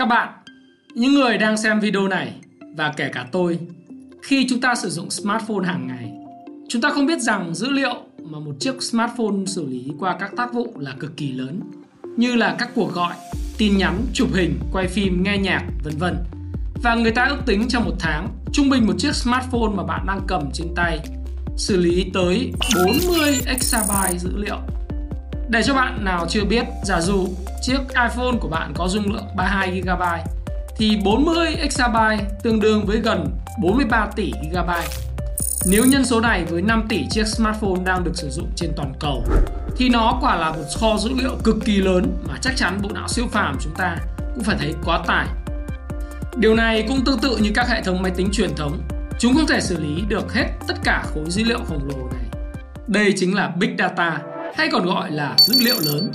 Các bạn, những người đang xem video này và kể cả tôi, khi chúng ta sử dụng smartphone hàng ngày, chúng ta không biết rằng dữ liệu mà một chiếc smartphone xử lý qua các tác vụ là cực kỳ lớn, như là các cuộc gọi, tin nhắn, chụp hình, quay phim, nghe nhạc, vân vân. Và người ta ước tính trong một tháng, trung bình một chiếc smartphone mà bạn đang cầm trên tay xử lý tới 40 exabyte dữ liệu. Để cho bạn nào chưa biết, giả dụ chiếc iPhone của bạn có dung lượng 32 GB thì 40 exabyte tương đương với gần 43 tỷ GB. Nếu nhân số này với 5 tỷ chiếc smartphone đang được sử dụng trên toàn cầu thì nó quả là một kho dữ liệu cực kỳ lớn mà chắc chắn bộ não siêu phàm chúng ta cũng phải thấy quá tải. Điều này cũng tương tự như các hệ thống máy tính truyền thống, chúng không thể xử lý được hết tất cả khối dữ liệu khổng lồ này. Đây chính là Big Data hay còn gọi là dữ liệu lớn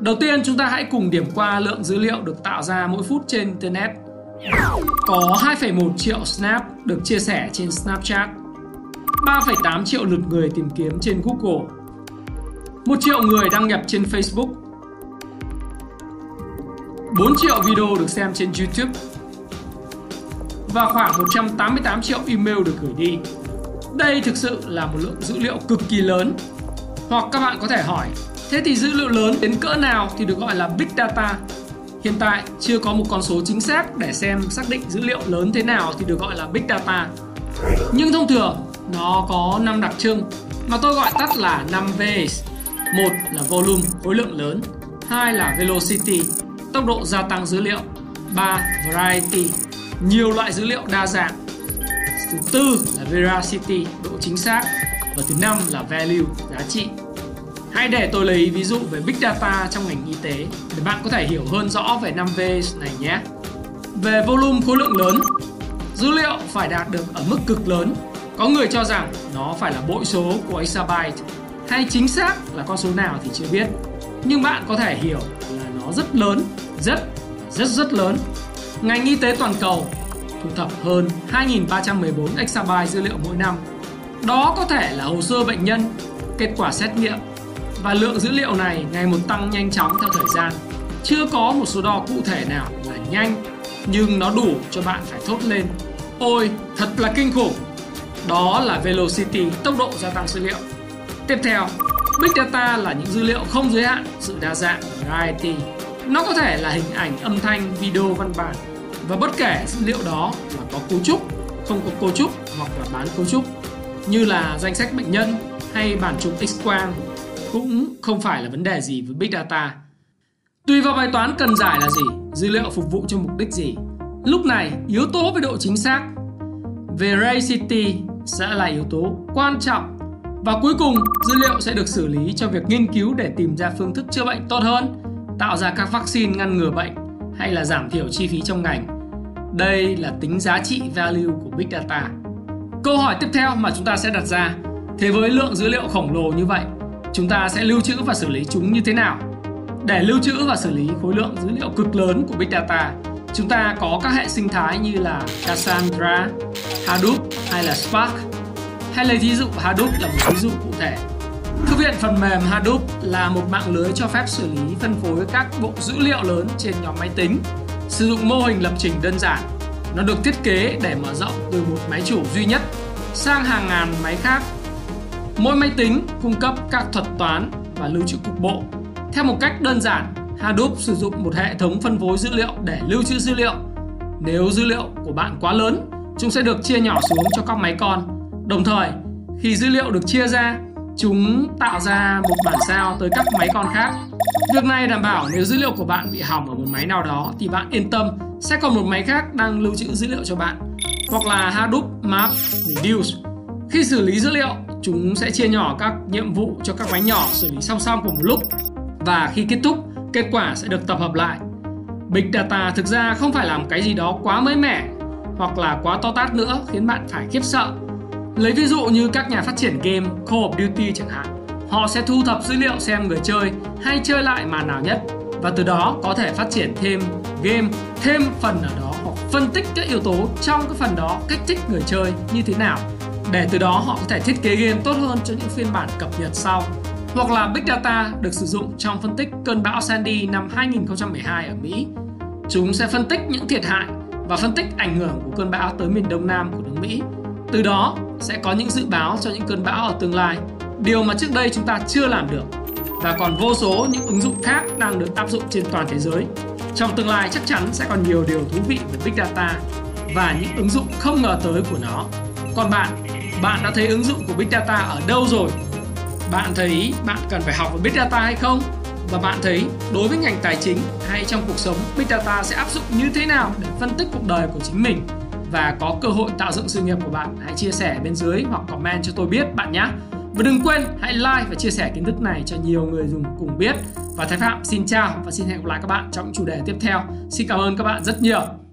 Đầu tiên chúng ta hãy cùng điểm qua lượng dữ liệu được tạo ra mỗi phút trên Internet. Có 2,1 triệu snap được chia sẻ trên Snapchat, 3,8 triệu lượt người tìm kiếm trên Google, 1 triệu người đăng nhập trên Facebook, 4 triệu video được xem trên YouTube và khoảng 188 triệu email được gửi đi. Đây thực sự là một lượng dữ liệu cực kỳ lớn. Hoặc các bạn có thể hỏi Thế thì dữ liệu lớn đến cỡ nào thì được gọi là Big Data? Hiện tại chưa có một con số chính xác để xem xác định dữ liệu lớn thế nào thì được gọi là Big Data. Nhưng thông thường nó có 5 đặc trưng mà tôi gọi tắt là 5 V's. Một là volume, khối lượng lớn. Hai là velocity, tốc độ gia tăng dữ liệu. Ba variety, nhiều loại dữ liệu đa dạng. Thứ tư là veracity, độ chính xác. Và thứ năm là value, giá trị. Hãy để tôi lấy ví dụ về Big Data trong ngành y tế để bạn có thể hiểu hơn rõ về 5V này nhé. Về volume khối lượng lớn, dữ liệu phải đạt được ở mức cực lớn. Có người cho rằng nó phải là bội số của exabyte hay chính xác là con số nào thì chưa biết. Nhưng bạn có thể hiểu là nó rất lớn, rất rất rất lớn. Ngành y tế toàn cầu thu thập hơn 2.314 exabyte dữ liệu mỗi năm. Đó có thể là hồ sơ bệnh nhân, kết quả xét nghiệm và lượng dữ liệu này ngày một tăng nhanh chóng theo thời gian. Chưa có một số đo cụ thể nào là nhanh, nhưng nó đủ cho bạn phải thốt lên Ôi, thật là kinh khủng! Đó là velocity, tốc độ gia tăng dữ liệu. Tiếp theo, Big Data là những dữ liệu không giới hạn sự đa dạng, variety. Nó có thể là hình ảnh, âm thanh, video, văn bản và bất kể dữ liệu đó là có cấu trúc, không có cấu trúc hoặc là bán cấu trúc như là danh sách bệnh nhân hay bản chụp X-quang cũng không phải là vấn đề gì với Big Data. Tùy vào bài toán cần giải là gì, dữ liệu phục vụ cho mục đích gì. Lúc này, yếu tố về độ chính xác, veracity sẽ là yếu tố quan trọng và cuối cùng, dữ liệu sẽ được xử lý cho việc nghiên cứu để tìm ra phương thức chữa bệnh tốt hơn, tạo ra các vaccine ngăn ngừa bệnh hay là giảm thiểu chi phí trong ngành. Đây là tính giá trị value của Big Data. Câu hỏi tiếp theo mà chúng ta sẽ đặt ra, thế với lượng dữ liệu khổng lồ như vậy, chúng ta sẽ lưu trữ và xử lý chúng như thế nào. Để lưu trữ và xử lý khối lượng dữ liệu cực lớn của Big Data, chúng ta có các hệ sinh thái như là Cassandra, Hadoop hay là Spark. Hay lấy ví dụ Hadoop là một ví dụ cụ thể. Thư viện phần mềm Hadoop là một mạng lưới cho phép xử lý phân phối các bộ dữ liệu lớn trên nhóm máy tính, sử dụng mô hình lập trình đơn giản. Nó được thiết kế để mở rộng từ một máy chủ duy nhất sang hàng ngàn máy khác Mỗi máy tính cung cấp các thuật toán và lưu trữ cục bộ. Theo một cách đơn giản, Hadoop sử dụng một hệ thống phân phối dữ liệu để lưu trữ dữ liệu. Nếu dữ liệu của bạn quá lớn, chúng sẽ được chia nhỏ xuống cho các máy con. Đồng thời, khi dữ liệu được chia ra, chúng tạo ra một bản sao tới các máy con khác. Việc này đảm bảo nếu dữ liệu của bạn bị hỏng ở một máy nào đó thì bạn yên tâm sẽ còn một máy khác đang lưu trữ dữ liệu cho bạn. Hoặc là Hadoop Map Reduce. Khi xử lý dữ liệu, chúng sẽ chia nhỏ các nhiệm vụ cho các máy nhỏ xử lý song song cùng một lúc và khi kết thúc kết quả sẽ được tập hợp lại big data thực ra không phải làm cái gì đó quá mới mẻ hoặc là quá to tát nữa khiến bạn phải khiếp sợ lấy ví dụ như các nhà phát triển game, Call of Duty chẳng hạn, họ sẽ thu thập dữ liệu xem người chơi hay chơi lại màn nào nhất và từ đó có thể phát triển thêm game, thêm phần ở đó hoặc phân tích các yếu tố trong cái phần đó kích thích người chơi như thế nào để từ đó họ có thể thiết kế game tốt hơn cho những phiên bản cập nhật sau hoặc là Big Data được sử dụng trong phân tích cơn bão Sandy năm 2012 ở Mỹ. Chúng sẽ phân tích những thiệt hại và phân tích ảnh hưởng của cơn bão tới miền Đông Nam của nước Mỹ. Từ đó sẽ có những dự báo cho những cơn bão ở tương lai, điều mà trước đây chúng ta chưa làm được. Và còn vô số những ứng dụng khác đang được áp dụng trên toàn thế giới. Trong tương lai chắc chắn sẽ còn nhiều điều thú vị về Big Data và những ứng dụng không ngờ tới của nó. Còn bạn, bạn đã thấy ứng dụng của Big Data ở đâu rồi? Bạn thấy bạn cần phải học về Big Data hay không? Và bạn thấy đối với ngành tài chính hay trong cuộc sống Big Data sẽ áp dụng như thế nào để phân tích cuộc đời của chính mình và có cơ hội tạo dựng sự nghiệp của bạn, hãy chia sẻ bên dưới hoặc comment cho tôi biết bạn nhé và đừng quên, hãy like và chia sẻ kiến thức này cho nhiều người dùng cùng biết. Và Thái Phạm xin chào và xin hẹn gặp lại các bạn trong chủ đề tiếp theo. Xin cảm ơn các bạn rất nhiều.